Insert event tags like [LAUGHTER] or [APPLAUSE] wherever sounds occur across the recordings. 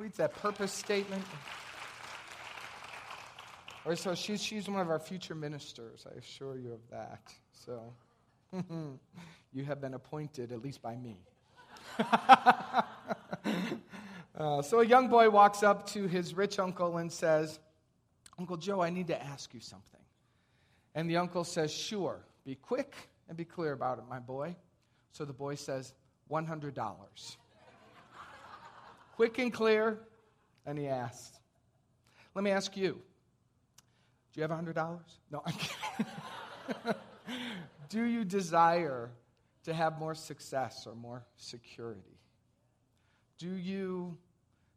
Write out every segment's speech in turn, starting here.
reads that purpose statement. Or so she's, she's one of our future ministers, I assure you of that. So [LAUGHS] you have been appointed, at least by me. [LAUGHS] uh, so a young boy walks up to his rich uncle and says, Uncle Joe, I need to ask you something. And the uncle says, Sure, be quick and be clear about it, my boy. So the boy says, $100. Quick and clear. And he asked, Let me ask you, do you have $100? No, I'm kidding. [LAUGHS] do you desire to have more success or more security? Do you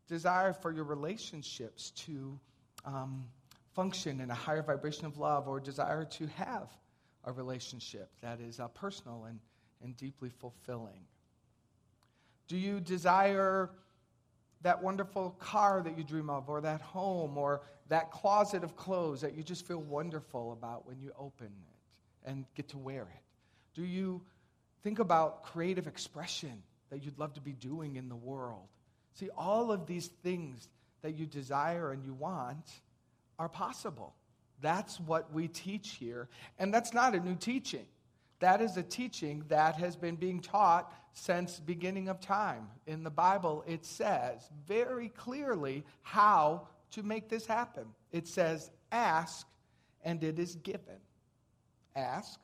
desire for your relationships to um, function in a higher vibration of love or desire to have a relationship that is uh, personal and, and deeply fulfilling? Do you desire that wonderful car that you dream of, or that home, or that closet of clothes that you just feel wonderful about when you open it and get to wear it? Do you think about creative expression that you'd love to be doing in the world? See, all of these things that you desire and you want are possible. That's what we teach here. And that's not a new teaching. That is a teaching that has been being taught since beginning of time. In the Bible, it says very clearly how to make this happen. It says, ask and it is given. Ask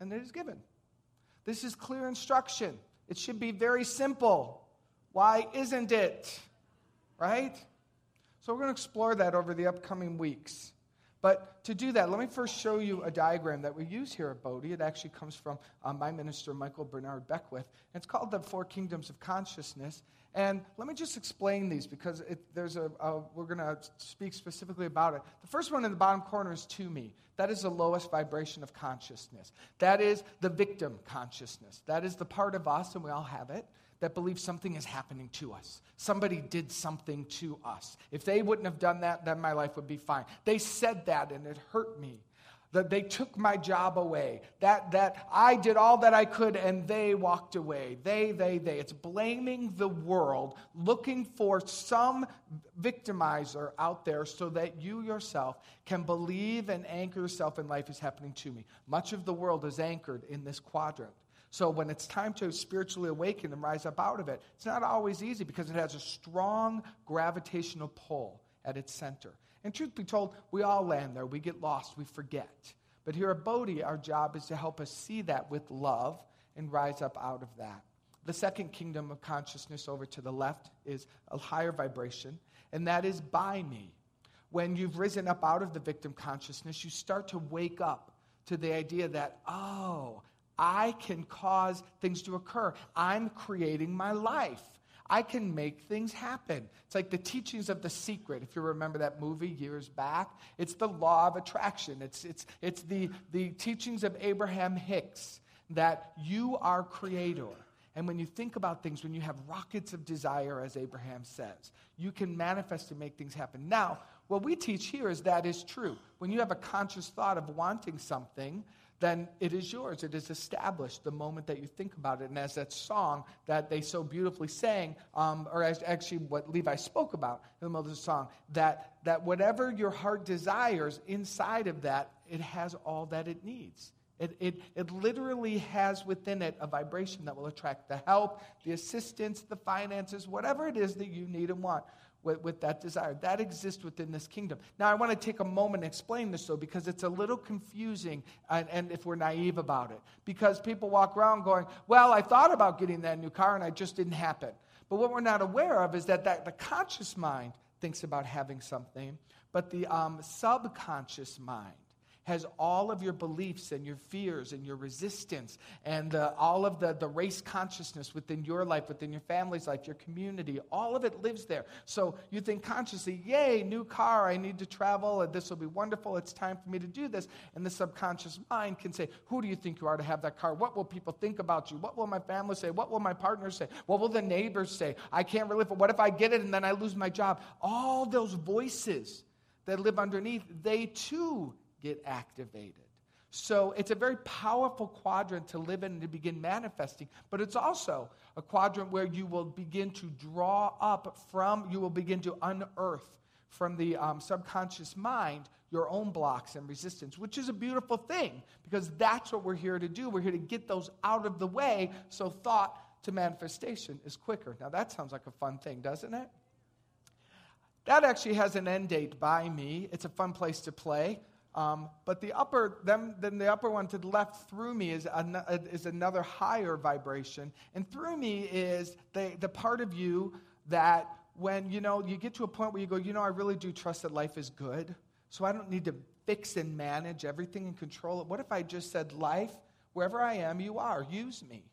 and it is given. This is clear instruction. It should be very simple. Why isn't it? Right? So we're going to explore that over the upcoming weeks. But to do that, let me first show you a diagram that we use here at Bodhi. It actually comes from uh, my minister, Michael Bernard Beckwith. It's called the Four Kingdoms of Consciousness. And let me just explain these because it, there's a, a we're going to speak specifically about it. The first one in the bottom corner is to me. That is the lowest vibration of consciousness. That is the victim consciousness. That is the part of us, and we all have it, that believe something is happening to us. Somebody did something to us. If they wouldn't have done that, then my life would be fine. They said that and it hurt me. That they took my job away. That, that I did all that I could and they walked away. They, they, they. It's blaming the world, looking for some victimizer out there so that you yourself can believe and anchor yourself in life is happening to me. Much of the world is anchored in this quadrant. So when it's time to spiritually awaken and rise up out of it, it's not always easy because it has a strong gravitational pull at its center. And truth be told, we all land there. We get lost, we forget. But here at Bodhi, our job is to help us see that with love and rise up out of that. The second kingdom of consciousness over to the left is a higher vibration, and that is by me. When you've risen up out of the victim consciousness, you start to wake up to the idea that, oh, I can cause things to occur. I'm creating my life. I can make things happen. It's like the teachings of The Secret. If you remember that movie years back, it's the law of attraction. It's, it's, it's the, the teachings of Abraham Hicks that you are creator. And when you think about things, when you have rockets of desire, as Abraham says, you can manifest and make things happen. Now, what we teach here is that is true. When you have a conscious thought of wanting something, then it is yours. It is established the moment that you think about it. And as that song that they so beautifully sang, um, or as actually what Levi spoke about in the middle of the song, that, that whatever your heart desires inside of that, it has all that it needs. It, it, it literally has within it a vibration that will attract the help, the assistance, the finances, whatever it is that you need and want with, with that desire. That exists within this kingdom. Now, I want to take a moment and explain this, though, because it's a little confusing, and, and if we're naive about it. Because people walk around going, Well, I thought about getting that new car, and it just didn't happen. But what we're not aware of is that, that the conscious mind thinks about having something, but the um, subconscious mind has all of your beliefs and your fears and your resistance and all of the, the race consciousness within your life, within your family's life, your community. All of it lives there. So you think consciously, yay, new car, I need to travel, and this will be wonderful. It's time for me to do this. And the subconscious mind can say, Who do you think you are to have that car? What will people think about you? What will my family say? What will my partner say? What will the neighbors say? I can't really, what if I get it and then I lose my job? All those voices that live underneath, they too get activated. So it's a very powerful quadrant to live in and to begin manifesting, but it's also a quadrant where you will begin to draw up from, you will begin to unearth from the um, subconscious mind your own blocks and resistance, which is a beautiful thing because that's what we're here to do. We're here to get those out of the way so thought to manifestation is quicker. Now, that sounds like a fun thing, doesn't it? That actually has an end date by me. It's a fun place to play. Um, but the upper, then, then the upper one to the left through me is, an, is another higher vibration. And through me is the, the part of you that when, you know, you get to a point where you go, you know, I really do trust that life is good. So I don't need to fix and manage everything and control it. What if I just said, life, wherever I am, you are. Use me.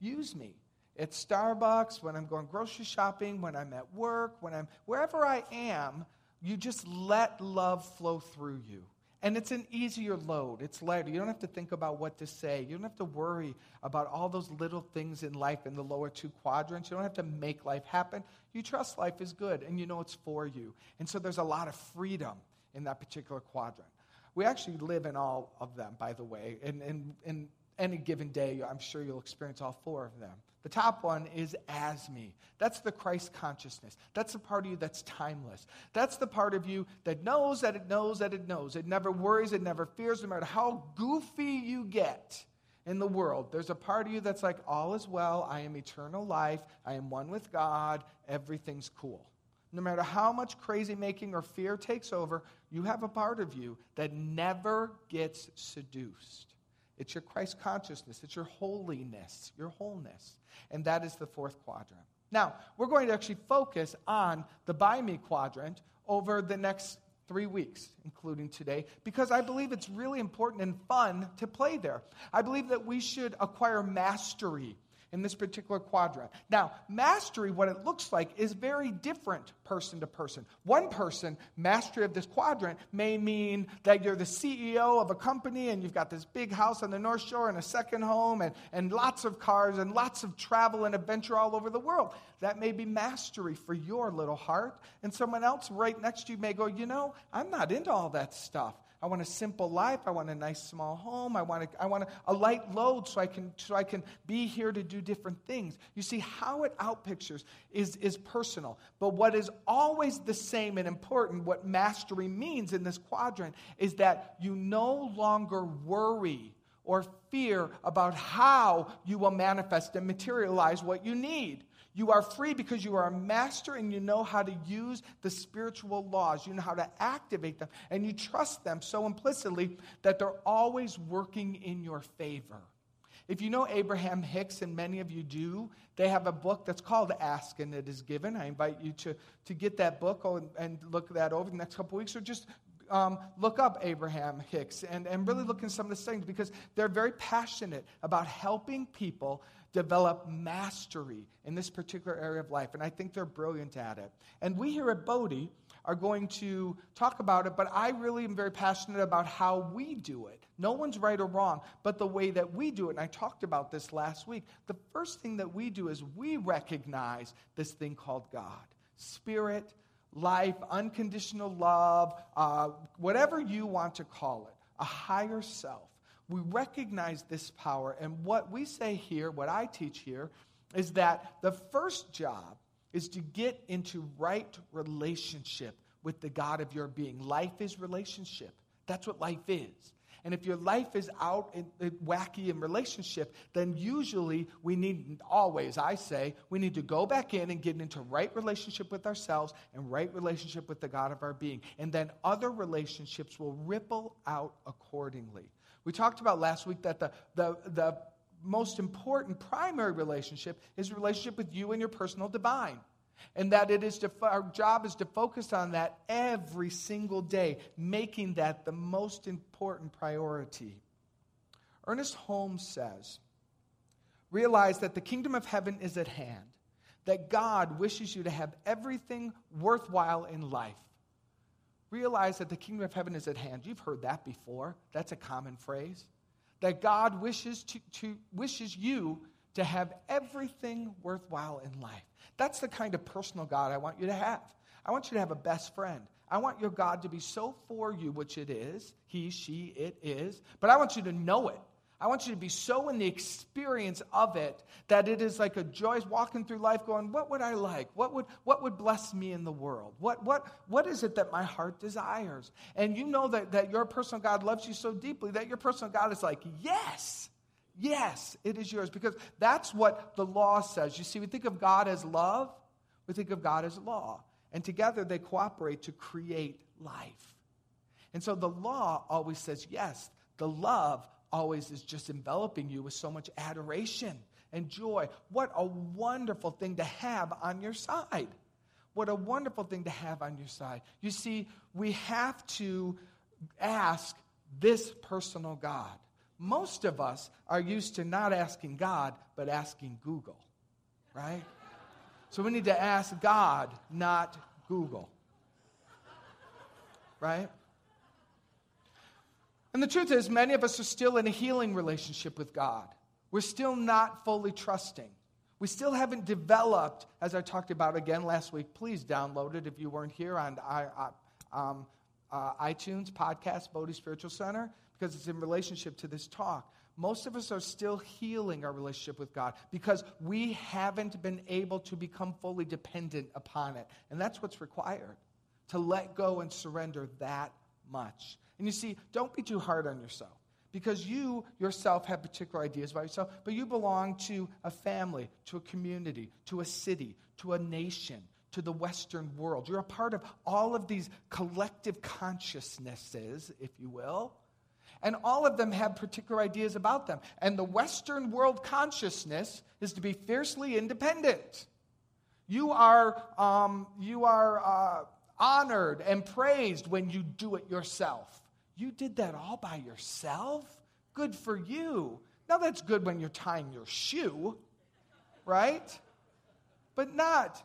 Use me. At Starbucks, when I'm going grocery shopping, when I'm at work, when I'm wherever I am, you just let love flow through you. And it's an easier load. It's lighter. You don't have to think about what to say. You don't have to worry about all those little things in life in the lower two quadrants. You don't have to make life happen. You trust life is good and you know it's for you. And so there's a lot of freedom in that particular quadrant. We actually live in all of them, by the way. In, in, in any given day, I'm sure you'll experience all four of them. The top one is as me. That's the Christ consciousness. That's the part of you that's timeless. That's the part of you that knows that it knows that it knows. It never worries, it never fears, no matter how goofy you get in the world. There's a part of you that's like, all is well. I am eternal life. I am one with God. Everything's cool. No matter how much crazy making or fear takes over, you have a part of you that never gets seduced. It's your Christ consciousness, it's your holiness, your wholeness. And that is the fourth quadrant. Now, we're going to actually focus on the by me quadrant over the next three weeks, including today, because I believe it's really important and fun to play there. I believe that we should acquire mastery in this particular quadrant. Now, mastery, what it looks like, is very different person to person. One person, mastery of this quadrant, may mean that you're the CEO of a company and you've got this big house on the North Shore and a second home and, and lots of cars and lots of travel and adventure all over the world. That may be mastery for your little heart. And someone else right next to you may go, you know, I'm not into all that stuff. I want a simple life. I want a nice small home. I want, a, I want a, a light load so I, can, so I can be here to do different things. You see, how it outpictures is, is personal. But what is always the same and important, what mastery means in this quadrant, is that you no longer worry or fear about how you will manifest and materialize what you need. You are free because you are a master and you know how to use the spiritual laws. You know how to activate them and you trust them so implicitly that they're always working in your favor. If you know Abraham Hicks, and many of you do, they have a book that's called Ask and It Is Given. I invite you to, to get that book and, and look that over the next couple weeks, or just um, look up Abraham Hicks and, and really look in some of the things because they're very passionate about helping people develop mastery in this particular area of life. And I think they're brilliant at it. And we here at Bodhi are going to talk about it, but I really am very passionate about how we do it. No one's right or wrong, but the way that we do it. And I talked about this last week. The first thing that we do is we recognize this thing called God spirit, life, unconditional love, uh, whatever you want to call it, a higher self. We recognize this power, and what we say here, what I teach here, is that the first job is to get into right relationship with the God of your being. Life is relationship. That's what life is. And if your life is out in, in, wacky in relationship, then usually we need, always, I say, we need to go back in and get into right relationship with ourselves and right relationship with the God of our being. And then other relationships will ripple out accordingly. We talked about last week that the, the, the most important primary relationship is relationship with you and your personal divine. And that it is to, our job is to focus on that every single day, making that the most important priority. Ernest Holmes says, realize that the kingdom of heaven is at hand, that God wishes you to have everything worthwhile in life. Realize that the kingdom of heaven is at hand. You've heard that before. That's a common phrase. That God wishes, to, to wishes you to have everything worthwhile in life. That's the kind of personal God I want you to have. I want you to have a best friend. I want your God to be so for you, which it is, he, she, it is, but I want you to know it. I want you to be so in the experience of it that it is like a joy walking through life going, what would I like? What would, what would bless me in the world? What, what, what is it that my heart desires? And you know that, that your personal God loves you so deeply that your personal God is like, yes, yes, it is yours. Because that's what the law says. You see, we think of God as love, we think of God as law. And together they cooperate to create life. And so the law always says yes. The love always is just enveloping you with so much adoration and joy. What a wonderful thing to have on your side. What a wonderful thing to have on your side. You see, we have to ask this personal God. Most of us are used to not asking God, but asking Google, right? So we need to ask God, not Google, right? And the truth is, many of us are still in a healing relationship with God. We're still not fully trusting. We still haven't developed, as I talked about again last week. Please download it if you weren't here on um, uh, iTunes podcast, Bodhi Spiritual Center, because it's in relationship to this talk. Most of us are still healing our relationship with God because we haven't been able to become fully dependent upon it. And that's what's required to let go and surrender that much. And you see, don't be too hard on yourself because you yourself have particular ideas about yourself, but you belong to a family, to a community, to a city, to a nation, to the Western world. You're a part of all of these collective consciousnesses, if you will. And all of them have particular ideas about them. And the Western world consciousness is to be fiercely independent. You are, um, you are uh, honored and praised when you do it yourself. You did that all by yourself? Good for you. Now, that's good when you're tying your shoe, right? But not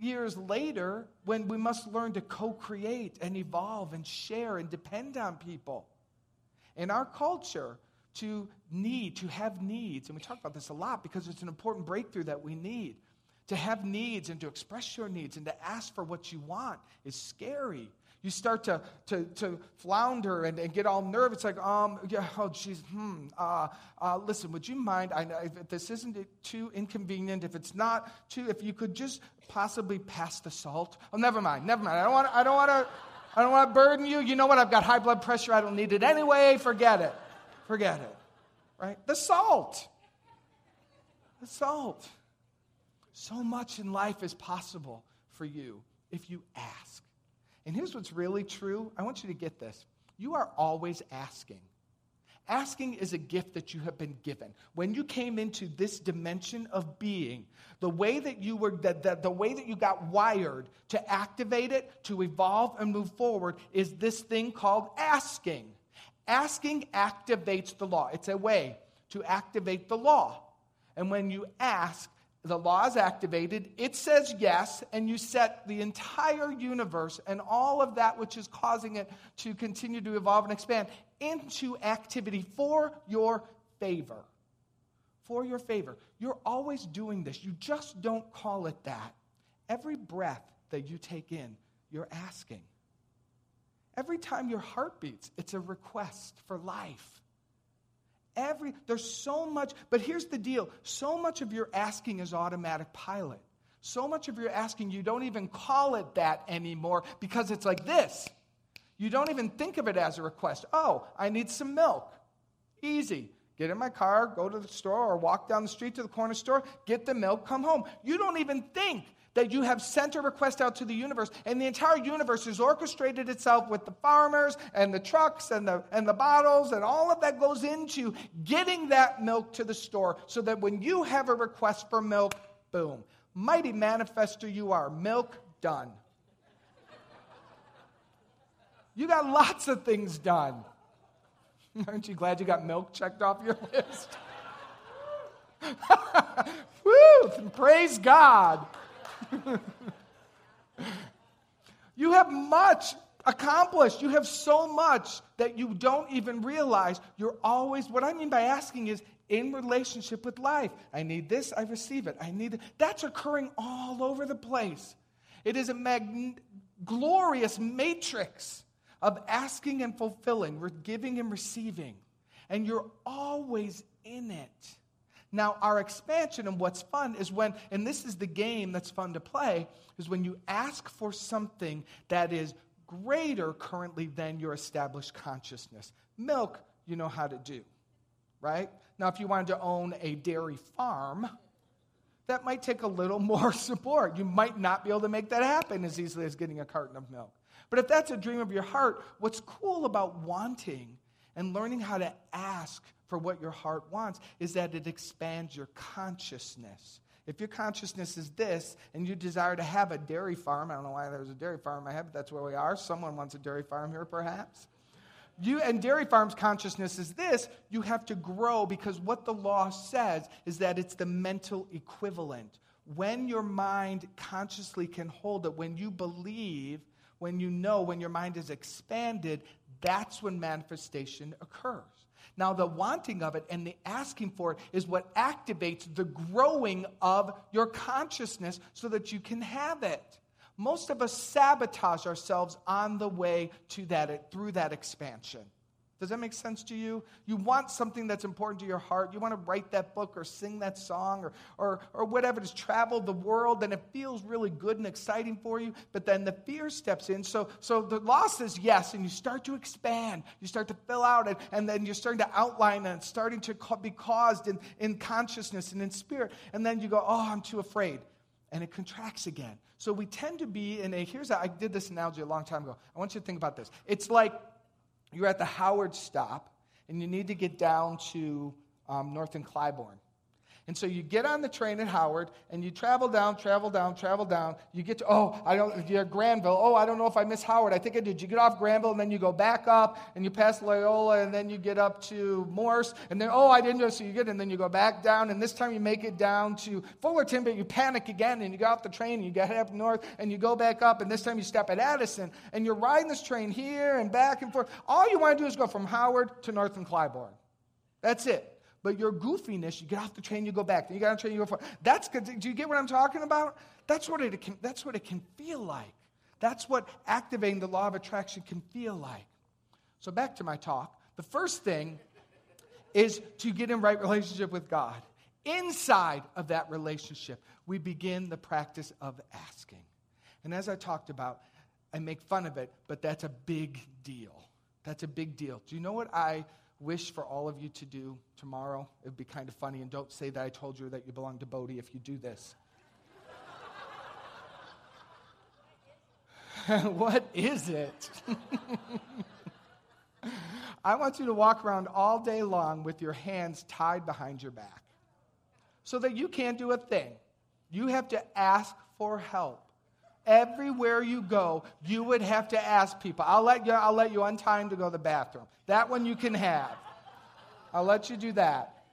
years later when we must learn to co create and evolve and share and depend on people. In our culture, to need, to have needs, and we talk about this a lot because it's an important breakthrough that we need. To have needs and to express your needs and to ask for what you want is scary. You start to, to, to flounder and, and get all nervous. It's like, um, yeah, oh, geez, hmm. Uh, uh, listen, would you mind? I know if this isn't too inconvenient, if it's not too, if you could just possibly pass the salt. Oh, never mind, never mind. I don't want, I don't want to, I don't want to burden you. You know what? I've got high blood pressure. I don't need it anyway. Forget it. Forget it. Right? The salt. The salt. So much in life is possible for you if you ask. And here's what's really true I want you to get this. You are always asking. Asking is a gift that you have been given. When you came into this dimension of being, the way that you were, the, the, the, way that you got wired to activate it, to evolve and move forward, is this thing called asking. Asking activates the law. It's a way to activate the law. And when you ask, the law is activated, it says yes, and you set the entire universe and all of that which is causing it to continue to evolve and expand into activity for your favor. For your favor. You're always doing this. You just don't call it that. Every breath that you take in, you're asking. Every time your heart beats, it's a request for life. Every there's so much, but here's the deal. So much of your asking is automatic pilot. So much of your asking you don't even call it that anymore because it's like this. You don't even think of it as a request. Oh, I need some milk. Easy. Get in my car, go to the store, or walk down the street to the corner store, get the milk, come home. You don't even think that you have sent a request out to the universe, and the entire universe has orchestrated itself with the farmers and the trucks and the, and the bottles, and all of that goes into getting that milk to the store so that when you have a request for milk, boom. Mighty manifester you are. Milk done. You got lots of things done. [LAUGHS] Aren't you glad you got milk checked off your list? [LAUGHS] Woo! Praise God. [LAUGHS] you have much accomplished. You have so much that you don't even realize. You're always, what I mean by asking is in relationship with life. I need this, I receive it. I need it. That's occurring all over the place. It is a mag- glorious matrix of asking and fulfilling, giving and receiving. And you're always in it. Now, our expansion and what's fun is when, and this is the game that's fun to play, is when you ask for something that is greater currently than your established consciousness. Milk, you know how to do, right? Now, if you wanted to own a dairy farm, that might take a little [LAUGHS] more support. You might not be able to make that happen as easily as getting a carton of milk. But if that's a dream of your heart, what's cool about wanting and learning how to ask for what your heart wants is that it expands your consciousness. If your consciousness is this and you desire to have a dairy farm, I don't know why there's a dairy farm in my head, but that's where we are. Someone wants a dairy farm here, perhaps. You and dairy farm's consciousness is this you have to grow because what the law says is that it's the mental equivalent. When your mind consciously can hold it, when you believe, when you know, when your mind is expanded, that's when manifestation occurs. Now, the wanting of it and the asking for it is what activates the growing of your consciousness so that you can have it. Most of us sabotage ourselves on the way to that through that expansion. Does that make sense to you? You want something that's important to your heart. You want to write that book or sing that song or, or, or whatever it is, travel the world, and it feels really good and exciting for you, but then the fear steps in. So, so the law says yes, and you start to expand. You start to fill out, and, and then you're starting to outline, and starting to be caused in, in consciousness and in spirit. And then you go, oh, I'm too afraid. And it contracts again. So we tend to be in a, here's, a, I did this analogy a long time ago. I want you to think about this. It's like, you're at the Howard stop and you need to get down to um, North and Clybourne. And so you get on the train at Howard and you travel down, travel down, travel down. You get to, oh, I don't, you're at Granville. Oh, I don't know if I miss Howard. I think I did. You get off Granville and then you go back up and you pass Loyola and then you get up to Morse and then, oh, I didn't know. So you get, and then you go back down and this time you make it down to Fullerton, but you panic again and you get off the train and you get up north and you go back up and this time you stop at Addison and you're riding this train here and back and forth. All you want to do is go from Howard to North and Clybourne. That's it. But your goofiness, you get off the train, you go back. Then you get on the train, you go forward. That's good. Do you get what I'm talking about? That's what it can, that's what it can feel like. That's what activating the law of attraction can feel like. So back to my talk. The first thing is to get in right relationship with God. Inside of that relationship, we begin the practice of asking. And as I talked about, I make fun of it, but that's a big deal. That's a big deal. Do you know what I wish for all of you to do tomorrow? It would be kind of funny, and don't say that I told you that you belong to Bodhi if you do this. [LAUGHS] what is it? [LAUGHS] I want you to walk around all day long with your hands tied behind your back so that you can't do a thing. You have to ask for help. Everywhere you go, you would have to ask people. I'll let you, I'll let you untie to go to the bathroom. That one you can have. I'll let you do that.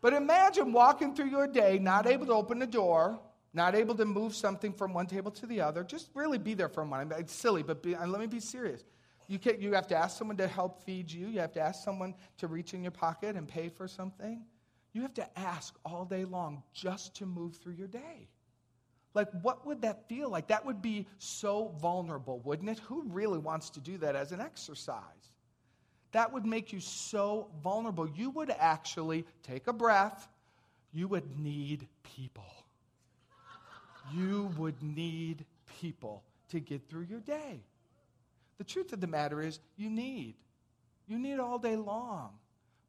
But imagine walking through your day, not able to open the door, not able to move something from one table to the other. Just really be there for a moment. It's silly, but be, let me be serious. You, can, you have to ask someone to help feed you. You have to ask someone to reach in your pocket and pay for something. You have to ask all day long just to move through your day. Like, what would that feel like? That would be so vulnerable, wouldn't it? Who really wants to do that as an exercise? That would make you so vulnerable. You would actually take a breath. You would need people. You would need people to get through your day. The truth of the matter is, you need. You need all day long.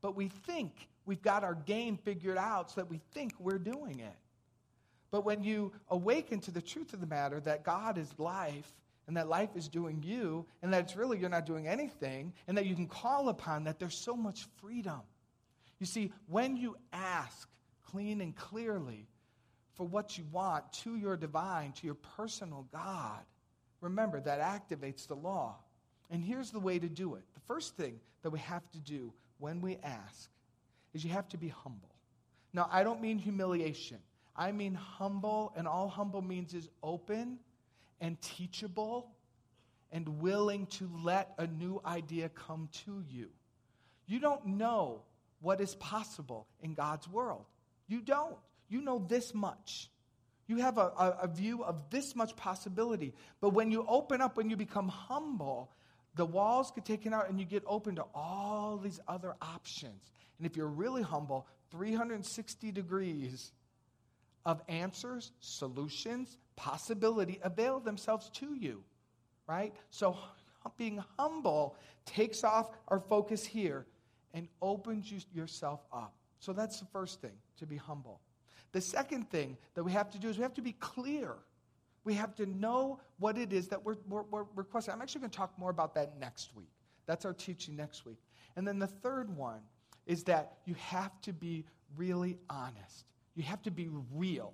But we think we've got our game figured out so that we think we're doing it. But when you awaken to the truth of the matter that God is life and that life is doing you and that it's really you're not doing anything and that you can call upon that, there's so much freedom. You see, when you ask clean and clearly for what you want to your divine, to your personal God, remember that activates the law. And here's the way to do it. The first thing that we have to do when we ask is you have to be humble. Now, I don't mean humiliation. I mean humble, and all humble means is open and teachable and willing to let a new idea come to you. You don't know what is possible in God's world. You don't. You know this much. You have a, a, a view of this much possibility. But when you open up, when you become humble, the walls get taken out and you get open to all these other options. And if you're really humble, 360 degrees of answers, solutions, possibility avail themselves to you, right? So [LAUGHS] being humble takes off our focus here and opens you, yourself up. So that's the first thing, to be humble. The second thing that we have to do is we have to be clear. We have to know what it is that we're, we're, we're requesting. I'm actually going to talk more about that next week. That's our teaching next week. And then the third one is that you have to be really honest. You have to be real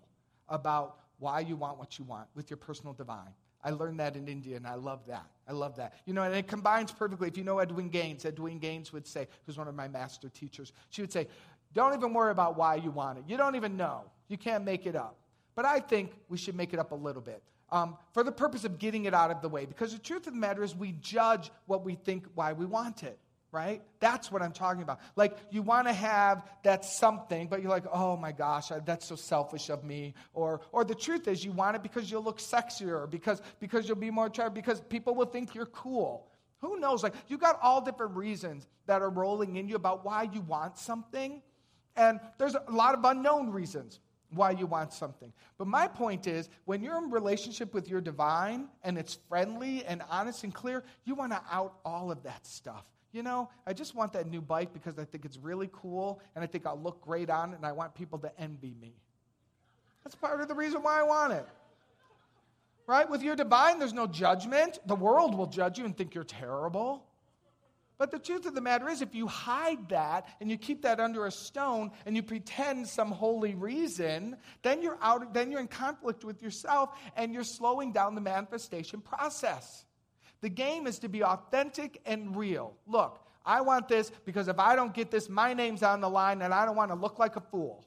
about why you want what you want with your personal divine. I learned that in India, and I love that. I love that. You know, and it combines perfectly. If you know Edwene Gaines, Edwene Gaines would say, who's one of my master teachers, she would say, Don't even worry about why you want it. You don't even know. You can't make it up. But I think we should make it up a little bit um, for the purpose of getting it out of the way. Because the truth of the matter is, we judge what we think why we want it right? That's what I'm talking about. Like, you want to have that something, but you're like, oh my gosh, that's so selfish of me. Or, or the truth is, you want it because you'll look sexier, because, because you'll be more attractive, because people will think you're cool. Who knows? Like, you got all different reasons that are rolling in you about why you want something. And there's a lot of unknown reasons why you want something. But my point is, when you're in relationship with your divine and it's friendly and honest and clear, you want to out all of that stuff you know, I just want that new bike because I think it's really cool and I think I'll look great on it and I want people to envy me. That's part of the reason why I want it. Right? With your divine, there's no judgment. The world will judge you and think you're terrible. But the truth of the matter is, if you hide that and you keep that under a stone and you pretend some holy reason, then you're out, then you're in conflict with yourself and you're slowing down the manifestation process. The game is to be authentic and real. Look, I want this because if I don't get this, my name's on the line and I don't want to look like a fool.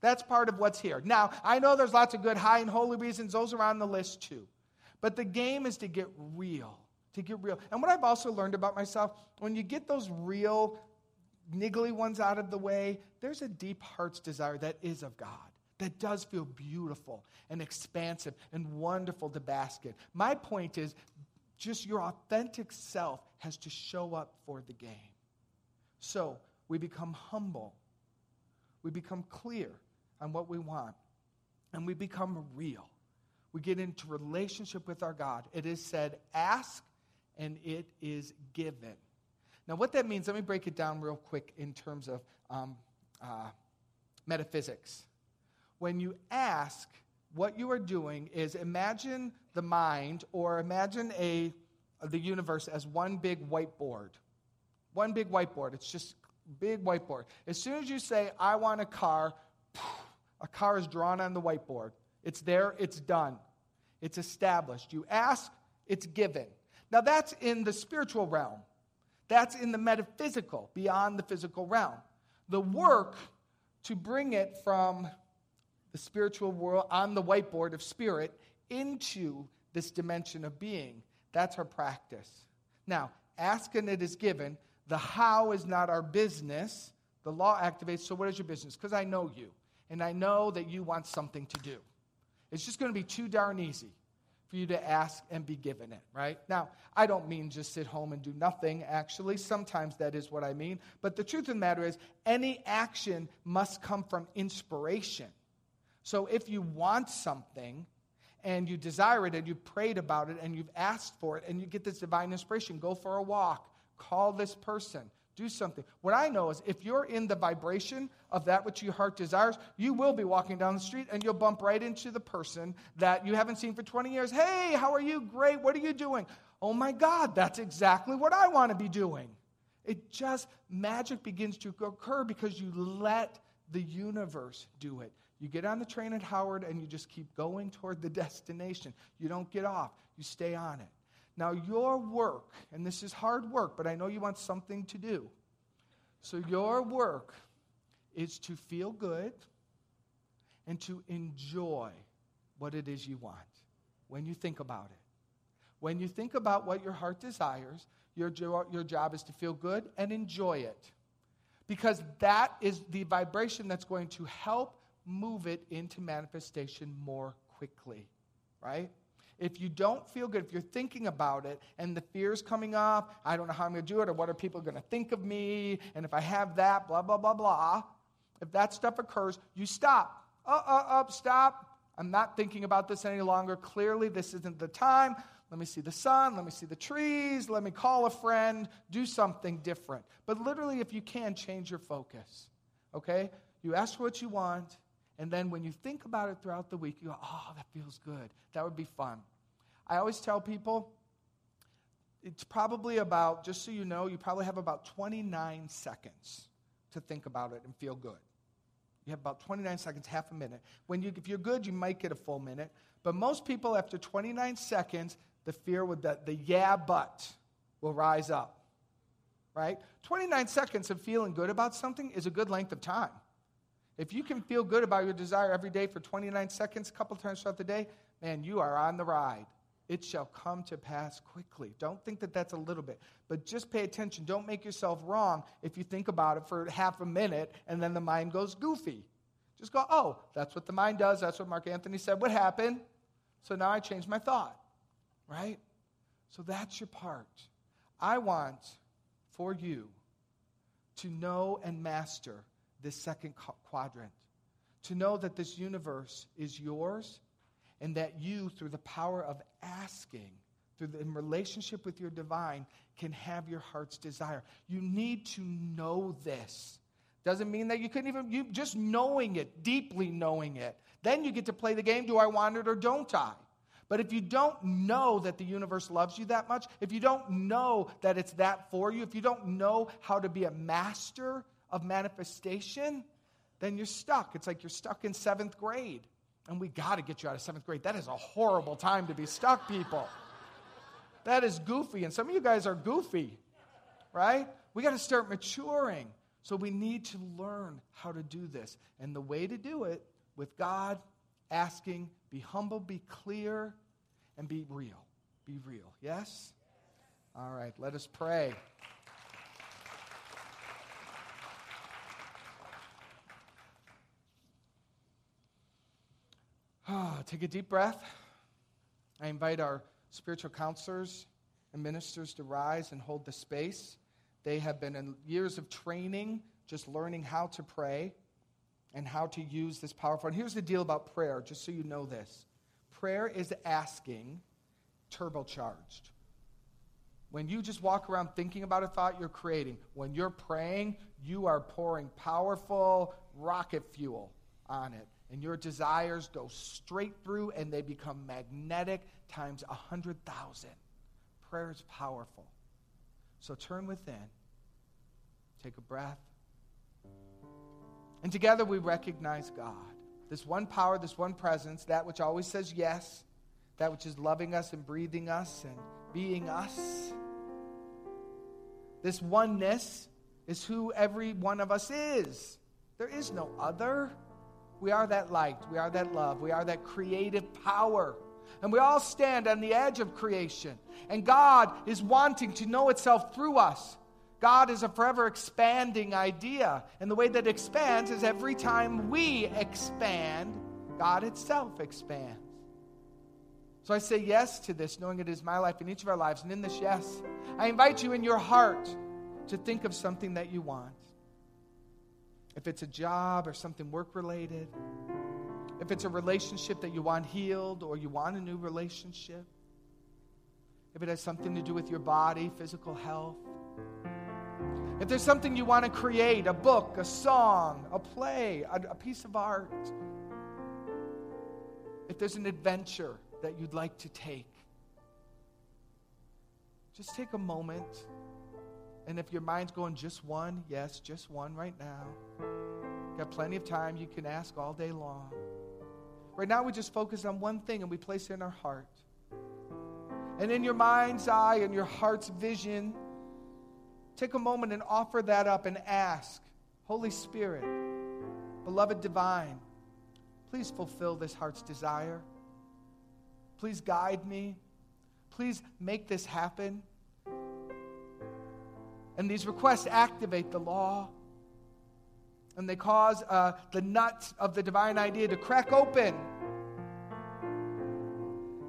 That's part of what's here. Now, I know there's lots of good, high, and holy reasons. Those are on the list too. But the game is to get real, to get real. And what I've also learned about myself, when you get those real, niggly ones out of the way, there's a deep heart's desire that is of God that does feel beautiful and expansive and wonderful to bask in. My point is, just your authentic self has to show up for the game. So we become humble, we become clear on what we want, and we become real. We get into relationship with our God. It is said, ask and it is given. Now, what that means, let me break it down real quick in terms of um, uh, metaphysics. When you ask, what you are doing is imagine the mind or imagine a, the universe as one big whiteboard. One big whiteboard. It's just big whiteboard. As soon as you say, I want a car, a car is drawn on the whiteboard. It's there, it's done. It's established. You ask, it's given. Now that's in the spiritual realm. That's in the metaphysical, beyond the physical realm. The work to bring it from the spiritual world on the whiteboard of spirit into this dimension of being. That's our practice. Now, ask and it is given. The how is not our business. The law activates. So, what is your business? Because I know you, and I know that you want something to do. It's just going to be too darn easy for you to ask and be given it, right? Now, I don't mean just sit home and do nothing, actually. Sometimes that is what I mean. But the truth of the matter is, any action must come from inspiration. So if you want something and you desire it and you've prayed about it and you've asked for it and you get this divine inspiration, go for a walk, call this person, do something. What I know is if you're in the vibration of that which your heart desires, you will be walking down the street and you'll bump right into the person that you haven't seen for 20 years. Hey, how are you? Great. What are you doing? Oh my God, that's exactly what I want to be doing. It just, magic begins to occur because you let the universe do it. You get on the train at Howard and you just keep going toward the [LAUGHS] destination. You don't get off, you stay on it. Now, your work, and this is hard work, but I know you want something to do. So, your work is to feel good and to enjoy what it is you want when you think about it. When you think about what your heart desires, your, jo- your job is to feel good and enjoy it. Because that is the vibration that's going to help move it into manifestation more quickly, right? If you don't feel good, if you're thinking about it and the fear's coming up, I don't know how I'm going to do it, or what are people going to think of me, and if I have that, blah, blah, blah, blah. If that stuff occurs, you stop. Uh, uh, up, stop. I'm not thinking about this any longer. Clearly, this isn't the time. Let me see the sun. Let me see the trees. Let me call a friend. Do something different. But literally, if you can, change your focus. Okay? You ask for what you want, and then when you think about it throughout the week, you go, oh, that feels good. That would be fun. I always tell people it's probably about, just so you know, you probably have about 29 seconds to think about it and feel good. You have about 29 seconds, half a minute. When you, if you're good, you might get a full minute. But most people, after 29 seconds, the fear with the, the yeah, but will rise up. Right? 29 seconds of feeling good about something is a good length of time. If you can feel good about your desire every day for 29 seconds, a couple times throughout the day, man, you are on the ride. It shall come to pass quickly. Don't think that that's a little bit, but just pay attention. Don't make yourself wrong if you think about it for half a minute and then the mind goes goofy. Just go, oh, that's what the mind does. That's what Mark Anthony said What happened. So now I changed my thought, right? So that's your part. I want for you to know and master this second quadrant, to know that this universe is yours and that you, through the power of asking, through the relationship with your divine, can have your heart's desire. You need to know this. Doesn't mean that you couldn't even, you just knowing it, deeply knowing it. Then you get to play the game do I want it or don't I? But if you don't know that the universe loves you that much, if you don't know that it's that for you, if you don't know how to be a master of manifestation, then you're stuck. It's like you're stuck in seventh grade. And we got to get you out of seventh grade. That is a horrible time to be stuck, people. That is goofy. And some of you guys are goofy, right? We got to start maturing. So we need to learn how to do this. And the way to do it with God asking, be humble, be clear, and be real. Be real. Yes? All right, let us pray. Ah, take a deep breath. I invite our spiritual counselors and ministers to rise and hold the space. They have been in years of training, just learning how to pray and how to use this powerful. And here's the deal about prayer, just so you know this prayer is asking turbocharged. When you just walk around thinking about a thought, you're creating. When you're praying, you are pouring powerful rocket fuel on it and your desires go straight through and they become magnetic times a hundred thousand. Prayer is powerful. So turn within, take a breath, and together we recognize God. This one power, this one presence, that which always says yes, that which is loving us and breathing us and being us. This oneness is who every one of us is. There is no other. We are that light. We are that love. We are that creative power. And we all stand on the edge of creation. And God is wanting to know itself through us. God is a forever expanding idea. And the way that expands is every time we expand, God itself expands. So I say yes to this, knowing it is my life in each of our lives. And in this yes, I invite you in your heart to think of something that you want if it's a job or something work related, if it's a relationship that you want healed or you want a new relationship, if it has something to do with your body, physical health, if there's something you want to create, a book, a song, a play, a, a piece of art, if there's an adventure that you'd like to take, just take a moment and if your mind's going just one, yes, just one right now. Got plenty of time. You can ask all day long. Right now, we just focus on one thing and we place it in our heart. And in your mind's eye and your heart's vision, take a moment and offer that up and ask Holy Spirit, beloved divine, please fulfill this heart's desire. Please guide me. Please make this happen. And these requests activate the law. and they cause uh, the nuts of the divine idea to crack open.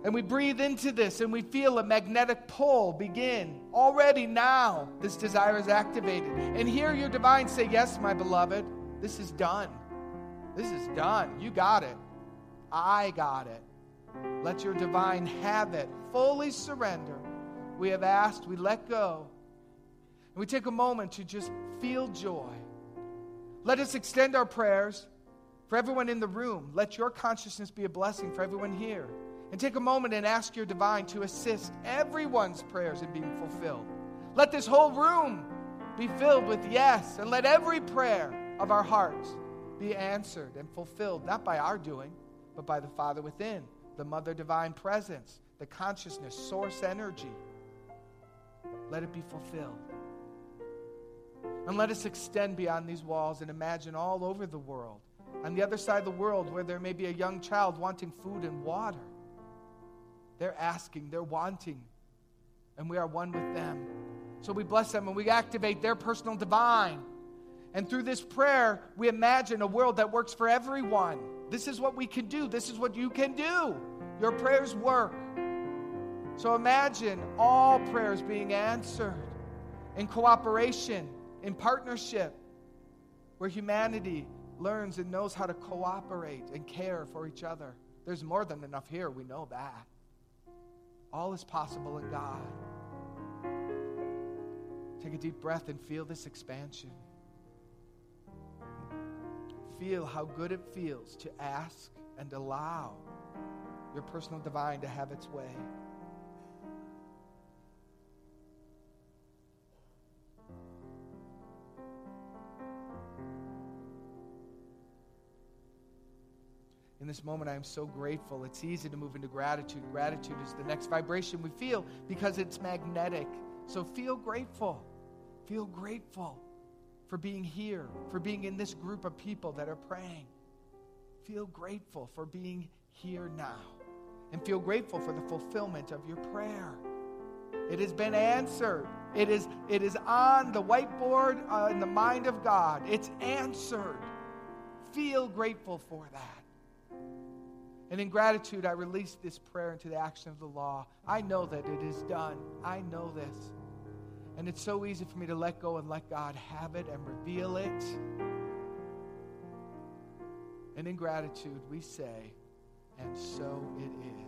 And we breathe into this and we feel a magnetic pull begin. Already now, this desire is activated. And hear your divine say, Yes, my beloved, this is done. This is done. You got it. I got it. Let your divine have it. Fully surrender. We have asked, we let go. And we take a moment to just feel joy. Let us extend our prayers for everyone in the room. Let your consciousness be a blessing for everyone here. And take a moment and ask your divine to assist everyone's prayers in being fulfilled. Let this whole room be filled with yes, and let every prayer of our hearts be answered and fulfilled, not by our doing, but by the Father within, the Mother Divine Presence, the consciousness, source energy. Let it be fulfilled. And let us extend beyond these walls and imagine all over the world, on the other side of the world, where there may be a young child wanting food and water. They're asking, they're wanting, and we are one with them. So we bless them and we activate their personal divine. And through this prayer, we imagine a world that works for everyone. This is what we can do. This is what you can do. Your prayers work. So imagine all prayers being answered in cooperation in partnership, where humanity learns and knows how to cooperate and care for each other. There's more than enough here, we know that. All is possible in God. Take a deep breath and feel this expansion. Feel how good it feels to ask and allow your personal divine to have its way. In this moment, I am so grateful. It's easy to move into gratitude. Gratitude is the next vibration we feel because it's magnetic. So feel grateful. Feel grateful for being here, for being in this group of people that are praying. Feel grateful for being here now. And feel grateful for the fulfillment of your prayer. It has been answered. It is, it is on the whiteboard uh, in the mind of God. It's answered. Feel grateful for that. And in gratitude, I release this prayer into the action of the law. I know that it is done. I know this. And it's so easy for me to let go and let God have it and reveal it. And in gratitude, we say, and so it is.